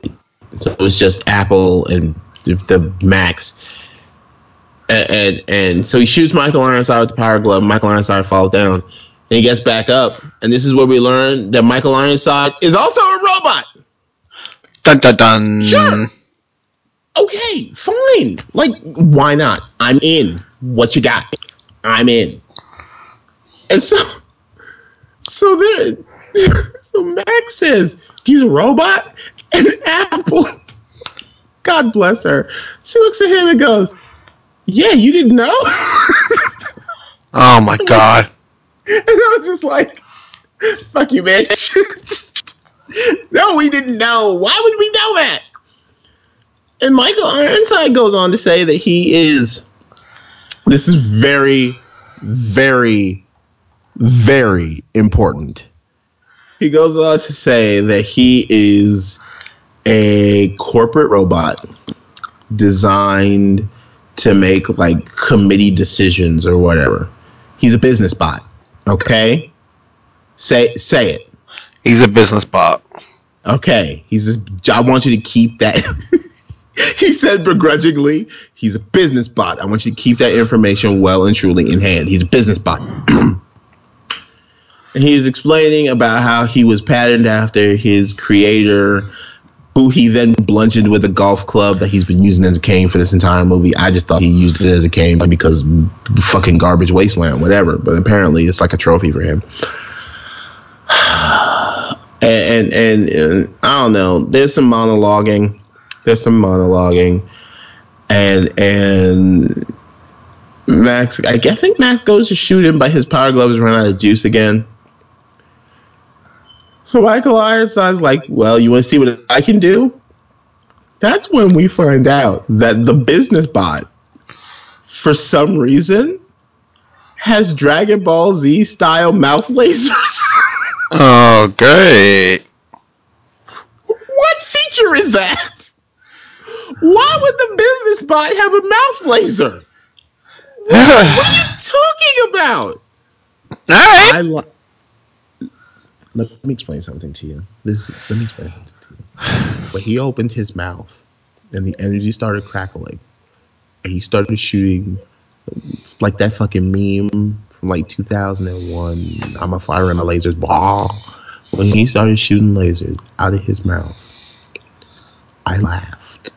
So it was just Apple and the, the Max. And, and and so he shoots Michael Ironside with the power glove. Michael Ironside falls down. And he gets back up, and this is where we learn that Michael Ironside is also a robot. Dun dun dun. Sure. Okay, fine. Like, why not? I'm in. What you got? I'm in. And so, so there, so Max says he's a robot, and an Apple, God bless her, she looks at him and goes, "Yeah, you didn't know." Oh my god. And I was just like, fuck you, bitch. no, we didn't know. Why would we know that? And Michael Ironside goes on to say that he is, this is very, very, very important. He goes on to say that he is a corporate robot designed to make like committee decisions or whatever. He's a business bot. Okay? Say say it. He's a business bot. Okay. He's just, I want you to keep that. he said begrudgingly, he's a business bot. I want you to keep that information well and truly in hand. He's a business bot. he's explaining about how he was patterned after his creator, who he then bludgeoned with a golf club that he's been using as a cane for this entire movie. I just thought he used it as a cane because fucking garbage wasteland, whatever. But apparently it's like a trophy for him. and, and and and I don't know. There's some monologuing. There's some monologuing, and and Max. I guess- I think Max goes to shoot him, but his power gloves run out of juice again. So Michael Ironside's like, "Well, you want to see what I can do?" That's when we find out that the business bot, for some reason, has Dragon Ball Z style mouth lasers. Oh, great. What feature is that? Why would the business bot have a mouth laser? What are you talking about? Alright. I li- let me explain something to you. This let me explain something to you. When he opened his mouth and the energy started crackling, and he started shooting like that fucking meme from like 2001. I'm a fire and my lasers. Blah. When he started shooting lasers out of his mouth, I laughed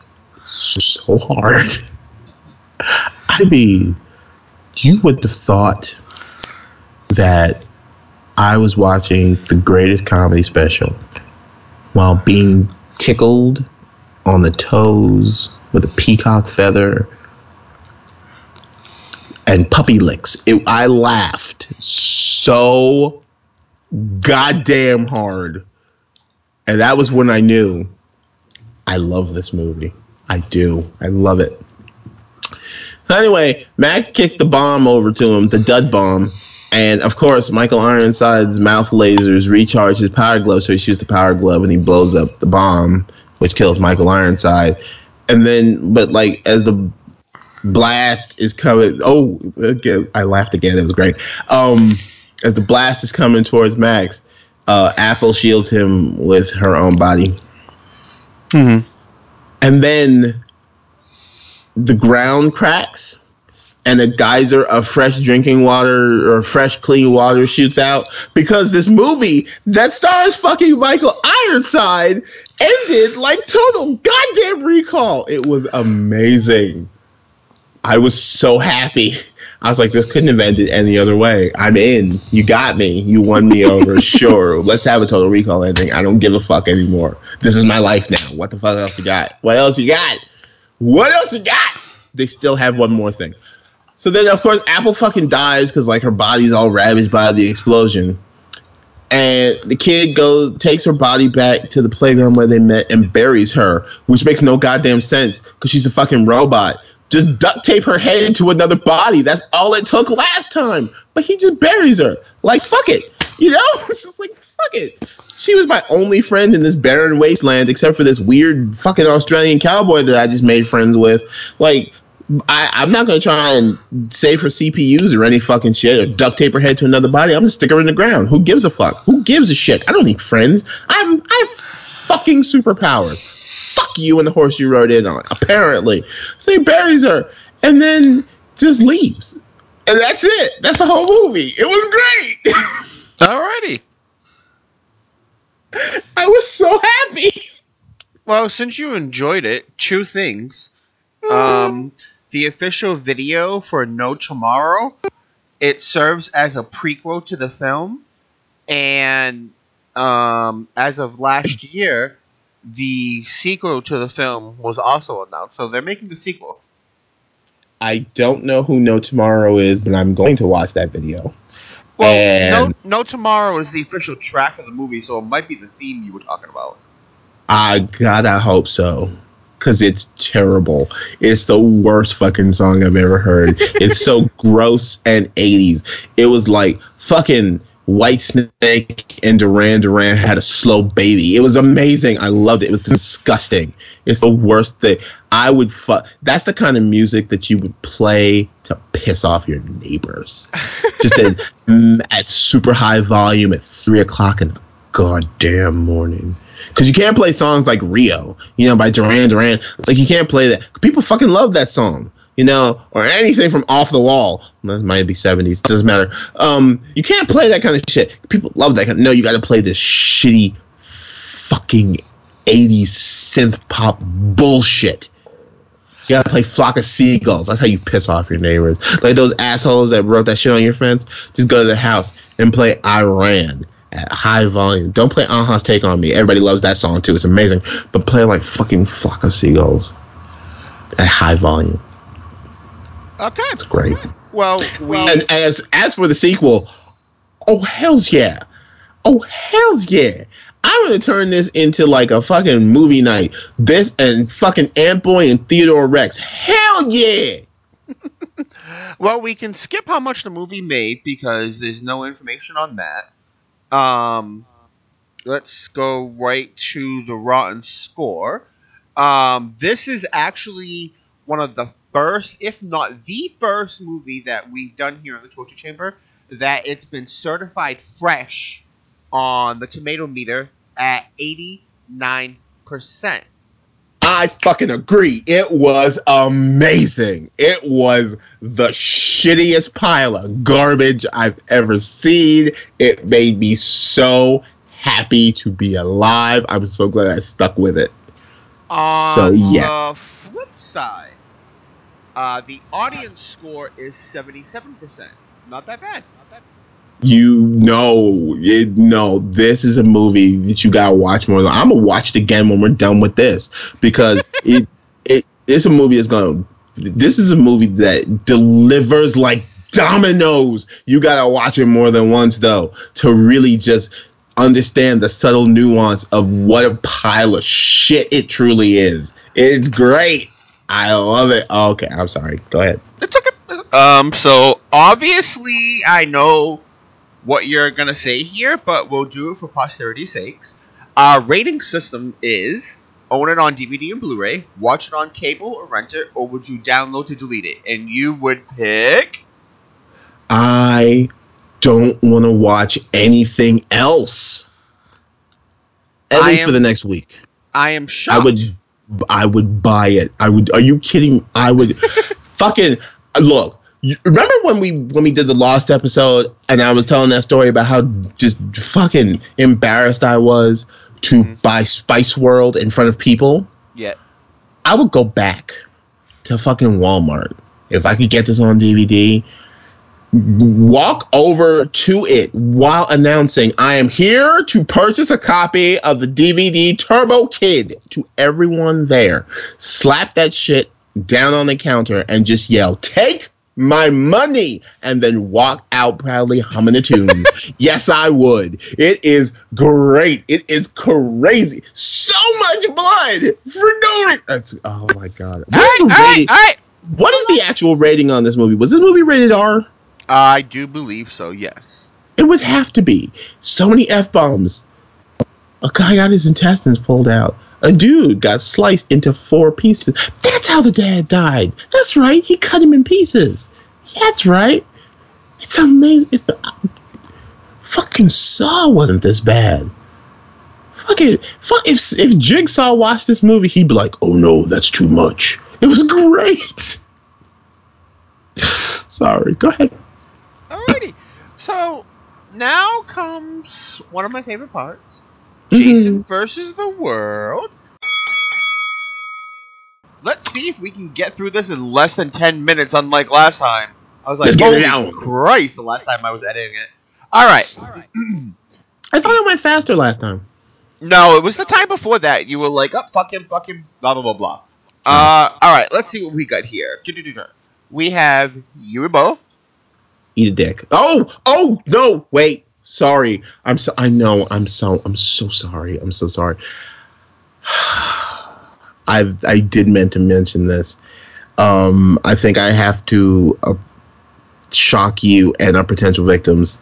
so hard. gotta be. You would have thought that I was watching the greatest comedy special while being tickled on the toes with a peacock feather and puppy licks. It, I laughed so goddamn hard. And that was when I knew I love this movie. I do. I love it. So anyway, Max kicks the bomb over to him, the dud bomb, and of course, Michael Ironside's mouth lasers recharge his power glove, so he shoots the power glove and he blows up the bomb, which kills Michael Ironside. And then, but like as the blast is coming, oh, I laughed again. It was great. Um, as the blast is coming towards Max, uh, Apple shields him with her own body. Mhm. And then the ground cracks and a geyser of fresh drinking water or fresh clean water shoots out because this movie that stars fucking Michael Ironside ended like total goddamn recall. It was amazing. I was so happy. I was like, this couldn't have ended any other way. I'm in. You got me. You won me over. sure. Let's have a total recall ending. I don't give a fuck anymore. This is my life now. What the fuck else you got? What else you got? What else you got? They still have one more thing. So then, of course, Apple fucking dies because like her body's all ravaged by the explosion, and the kid goes takes her body back to the playground where they met and buries her, which makes no goddamn sense because she's a fucking robot. Just duct tape her head into another body. That's all it took last time. But he just buries her. Like fuck it, you know? It's just like fuck it. She was my only friend in this barren wasteland, except for this weird fucking Australian cowboy that I just made friends with. Like I, I'm not gonna try and save her CPUs or any fucking shit or duct tape her head to another body. I'm gonna stick her in the ground. Who gives a fuck? Who gives a shit? I don't need friends. I'm I have fucking superpowers. Fuck you and the horse you rode in on. Apparently, so he buries her and then just leaves, and that's it. That's the whole movie. It was great. Alrighty. I was so happy. Well, since you enjoyed it, two things. Um, the official video for No Tomorrow, it serves as a prequel to the film, and um, as of last year, the sequel to the film was also announced. So they're making the sequel. I don't know who No Tomorrow is, but I'm going to watch that video. Well, And- No No Tomorrow is the official track of the movie, so it might be the theme you were talking about. I gotta hope so. Cause it's terrible. It's the worst fucking song I've ever heard. it's so gross and 80s. It was like fucking Whitesnake and Duran Duran had a slow baby. It was amazing. I loved it. It was disgusting. It's the worst thing. I would fuck. That's the kind of music that you would play to piss off your neighbors. Just at, at super high volume at three o'clock in the goddamn morning. Because you can't play songs like Rio, you know, by Duran Duran. Like you can't play that. People fucking love that song, you know, or anything from Off the Wall. That might be seventies. Doesn't matter. Um, you can't play that kind of shit. People love that. Kind no, you got to play this shitty, fucking eighties synth pop bullshit. You gotta play Flock of Seagulls. That's how you piss off your neighbors. Like those assholes that wrote that shit on your fence. Just go to their house and play Iran high volume. Don't play A-ha's Take on Me. Everybody loves that song too. It's amazing. But play like fucking Flock of Seagulls at high volume. Okay. It's great. Well, we And as as for the sequel, oh hell's yeah. Oh hell's yeah. I'm gonna turn this into like a fucking movie night. This and fucking Ant Boy and Theodore Rex. Hell yeah. Well, we can skip how much the movie made because there's no information on that. Um, let's go right to the rotten score. Um, this is actually one of the first, if not the first, movie that we've done here in the Torture Chamber that it's been certified fresh on the tomato meter at 89%. I fucking agree. It was amazing. It was the shittiest pile of garbage I've ever seen. It made me so happy to be alive. I'm so glad I stuck with it. On So, yeah. the flip side, Uh, the audience score is 77%. Not that bad. You know, it, no, this is a movie that you gotta watch more. than I'm gonna watch it again when we're done with this because it it it's a movie that's gonna. This is a movie that delivers like dominoes. You gotta watch it more than once though to really just understand the subtle nuance of what a pile of shit it truly is. It's great. I love it. Oh, okay, I'm sorry. Go ahead. It's okay. Um, so obviously I know what you're gonna say here, but we'll do it for posterity's sakes. Our rating system is own it on DVD and Blu-ray, watch it on cable or rent it, or would you download to delete it? And you would pick. I don't want to watch anything else. At I least for the next week. I am shocked. I would I would buy it. I would Are you kidding? I would fucking look. You- Remember when we when we did the Lost episode and I was telling that story about how just fucking embarrassed I was to Mhm. buy Spice World in front of people? Yeah. I would go back to fucking Walmart if I could get this on DVD. Walk over to it while announcing, I am here to purchase a copy of the DVD Turbo Kid to everyone there. Slap that shit down on the counter and just yell, Take my money! And then walk out proudly humming a tune. yes, I would. It is great. It is crazy. So much blood for no reason. Oh my God. What All right, is all the right, rating- all right. what is the actual rating on this movie? Was this movie rated R? I do believe so. Yes. It would have to be. So many F bombs. A guy got his intestines pulled out. A dude got sliced into four pieces. That's how the dad died. That's right. He cut him in pieces. That's right. It's amazing. It's the, fucking Saw wasn't this bad. Fucking fuck if if Jigsaw watched this movie, he'd be like, "Oh no, that's too much." It was great. Sorry. Go ahead. Alrighty. So now comes one of my favorite parts. Mm-hmm. Jason versus the world. Let's see if we can get through this in less than 10 minutes, unlike last time. I was like, Let's get it holy out." Christ, the last time I was editing it. Alright. I thought it went faster last time. No, it was the time before that. You were like, oh, fuck him, fuck him, blah, blah, blah, blah. Uh, alright, let's see what we got here. We have Uwe Boll. Eat a dick. Oh, oh no! Wait, sorry. I'm so. I know. I'm so. I'm so sorry. I'm so sorry. I I did meant to mention this. Um, I think I have to uh, shock you and our potential victims.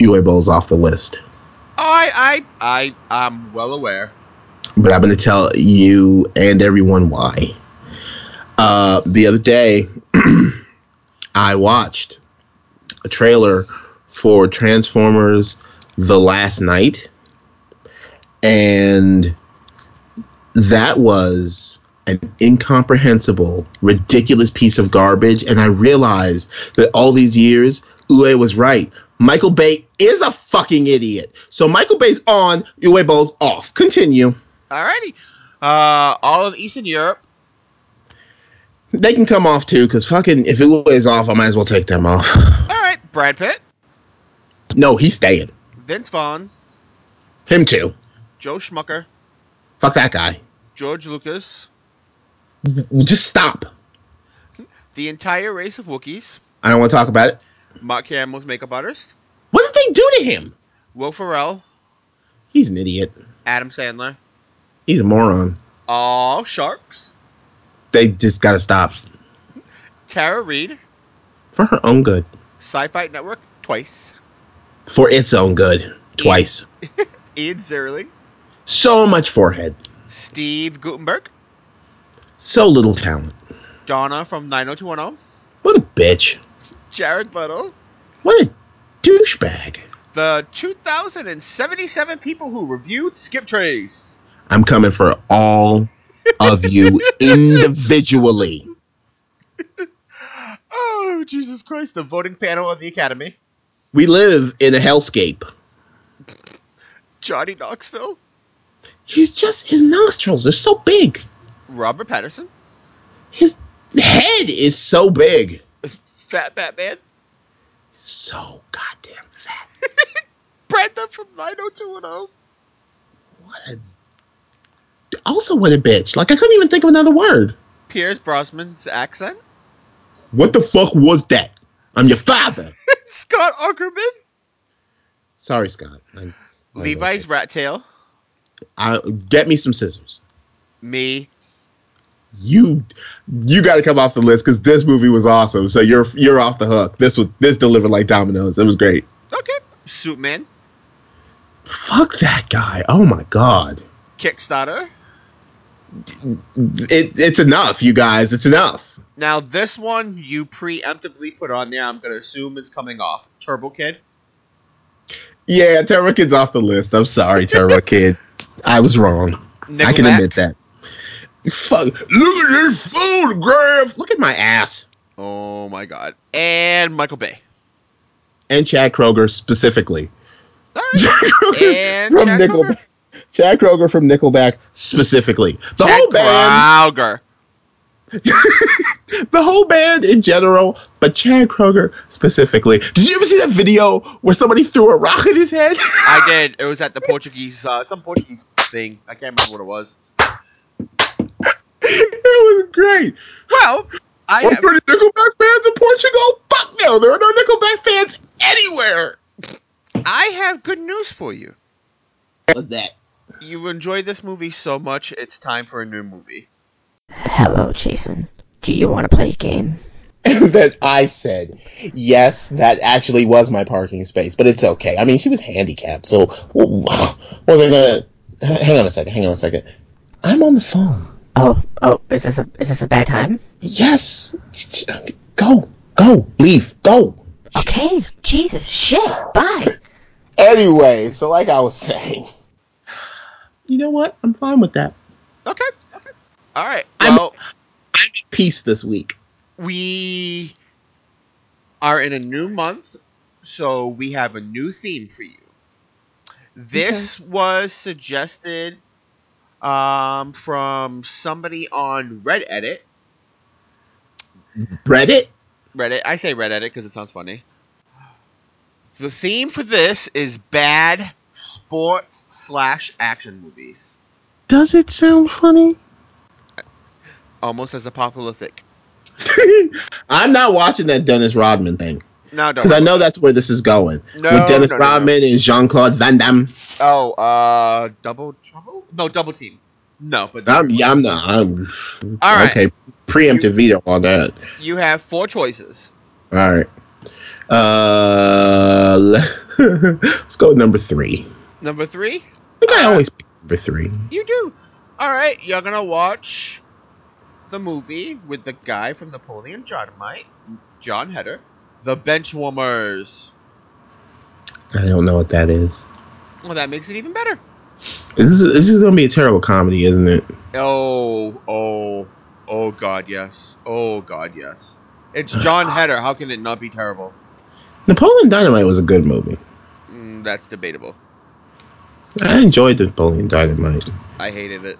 Uwe Boll's off the list, I, I, I, I'm well aware. but I'm going to tell you and everyone why. Uh, the other day, I watched a trailer for Transformers The Last Knight, and that was an incomprehensible, ridiculous piece of garbage. And I realized that all these years, Uwe was right. Michael Bay is a fucking idiot. So Michael Bay's on, Uwe Boll's off. Continue. Alrighty. Uh, all of Eastern Europe. They can come off too, because fucking if Uwe's off, I might as well take them off. Alright, Brad Pitt, No, he's staying. Vince Vaughn, Him too. Joe Schmucker, Fuck that guy. George Lucas, Just stop. the entire race of Wookiees, I don't want to talk about it. Mark Hamill's makeup artist, What did they do to him? Will Ferrell, He's an idiot. Adam Sandler, He's a moron. all sharks, They just gotta stop. Tara Reid, For her own good. Sci-Fi Network twice, For its own good. Twice. Ian Ziering, So much forehead. Steve Guttenberg, So little talent. Donna from 90210, What a bitch. Jared Leto, What a douchebag. the 2,077 people who reviewed Skip Trace. I'm coming for all of you individually. Oh, Jesus Christ, the voting panel of the Academy. We live in a hellscape. Johnny Knoxville, He's just his nostrils are so big. Robert Pattinson, His head is so big, Fat Batman. so goddamn fat. Brenda from 90210. What a also what a bitch. Like I couldn't even think of another word. Pierce Brosnan's accent. What the fuck was that? I'm your father. Scott Ackerman. Sorry, Scott. I, I Levi's Rat Tail. I, get me some scissors. Me. You you got to come off the list because this movie was awesome. So you're you're off the hook. This was this delivered like dominoes. It was great. Okay. Suitman. Fuck that guy. Oh my god. Kickstarter. It, it's enough, you guys. It's enough. Now this one you preemptively put on there. I'm gonna assume it's coming off. Turbo Kid. Yeah, Turbo Kid's off the list. I'm sorry, Turbo Kid. I was wrong. I can admit that. Fuck. Look at this photograph. Look at my ass. Oh my god. And Michael Bay. And Chad Kroeger specifically. All right. Chad Kroeger And from Chad Nickelback. Kroeger? Chad Kroeger from Nickelback specifically. The Chad whole band. Kroeger. the whole band in general, but Chad Kroeger specifically. Did you ever see that video where somebody threw a rock at his head? I did. It was at the Portuguese, uh, some Portuguese thing. I can't remember what it was. It was great. Well, I Are have, there any Nickelback fans in Portugal? Fuck no, there are no Nickelback fans anywhere. I have good news for you. What's that? You enjoyed this movie so much, it's time for a new movie. Hello, Jason. Do you want to play a game? that I said, yes, that actually was my parking space, but it's okay. I mean, she was handicapped, so was I gonna? Hang on a second. Hang on a second. I'm on the phone. Oh, oh, is this a is this a bad time? Yes. Go. Go. Leave. Go. Okay, Jesus, shit, bye. Anyway, so like I was saying, you know what? I'm fine with that. Okay. okay. All right. I'm- I'm at peace this week. we are in a new month, so we have a new theme for you. This was suggested um, from somebody on Reddit. Reddit. Reddit. I say Reddit because it sounds funny. The theme for this is bad sports slash action movies, Does it sound funny? almost as apocalyptic. I'm not watching that Dennis Rodman thing No, don't. because I know that's where this is going. No, with Dennis no, no. Rodman and Jean Claude Van Damme. Oh, uh, double trouble? No, double team. No, but I'm, yeah, I'm not. I'm All right. okay. Preemptive veto on that. you have four choices. All right. Uh, let's go with number three. Number three, I think I always pick number three. you do. All right, you're gonna watch the movie with the guy from Napoleon Dynamite, Jon Heder, The Benchwarmers. I don't know what that is. Well, that makes it even better. This is this is gonna be a terrible comedy, isn't it? Oh, oh, oh, God, yes. Oh, God, yes. It's Jon Heder. How can it not be terrible? Napoleon Dynamite was a good movie. Mm, that's debatable. I enjoyed Napoleon Dynamite. I hated it.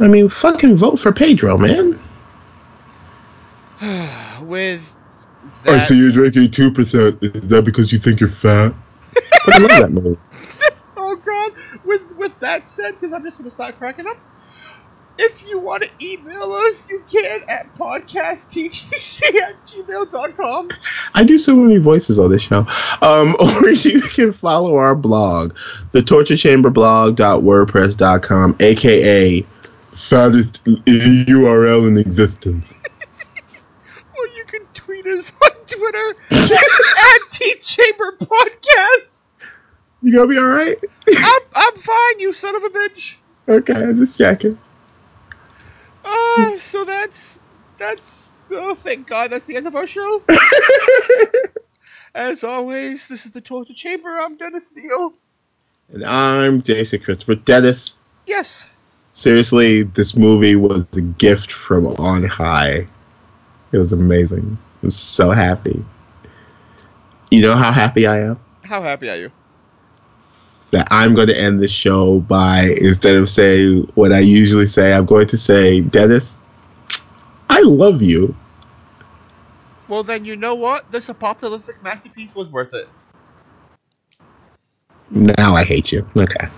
I mean, fucking vote for Pedro, man. with that, I see you're drinking two percent. Is that because you think you're fat? I love that movie. Oh god! With with that said, because I'm just gonna start cracking up. If you want to email us, you can at podcasttgc at gmail.com. I do so many voices on this show. Um, or you can follow our blog, the torturechamberblog.wordpress.com, aka fattest URL in existence. Or you can tweet us on Twitter at T-Chamber Podcast. You gonna be alright? I'm, I'm fine, you son of a bitch. okay, I'm just checking. Uh, so that's, that's, oh, thank God that's the end of our show. As always, this is the Torture Chamber. I'm Dennis Neal. and I'm Jason Christopher Dennis. Yes. Seriously, this movie was a gift from on high. It was amazing. I'm so happy. You know how happy I am? How happy are you? That I'm going to end the show by, instead of saying what I usually say, I'm going to say, Dennis, I love you. Well, then you know what? This apocalyptic masterpiece was worth it. Now I hate you. Okay.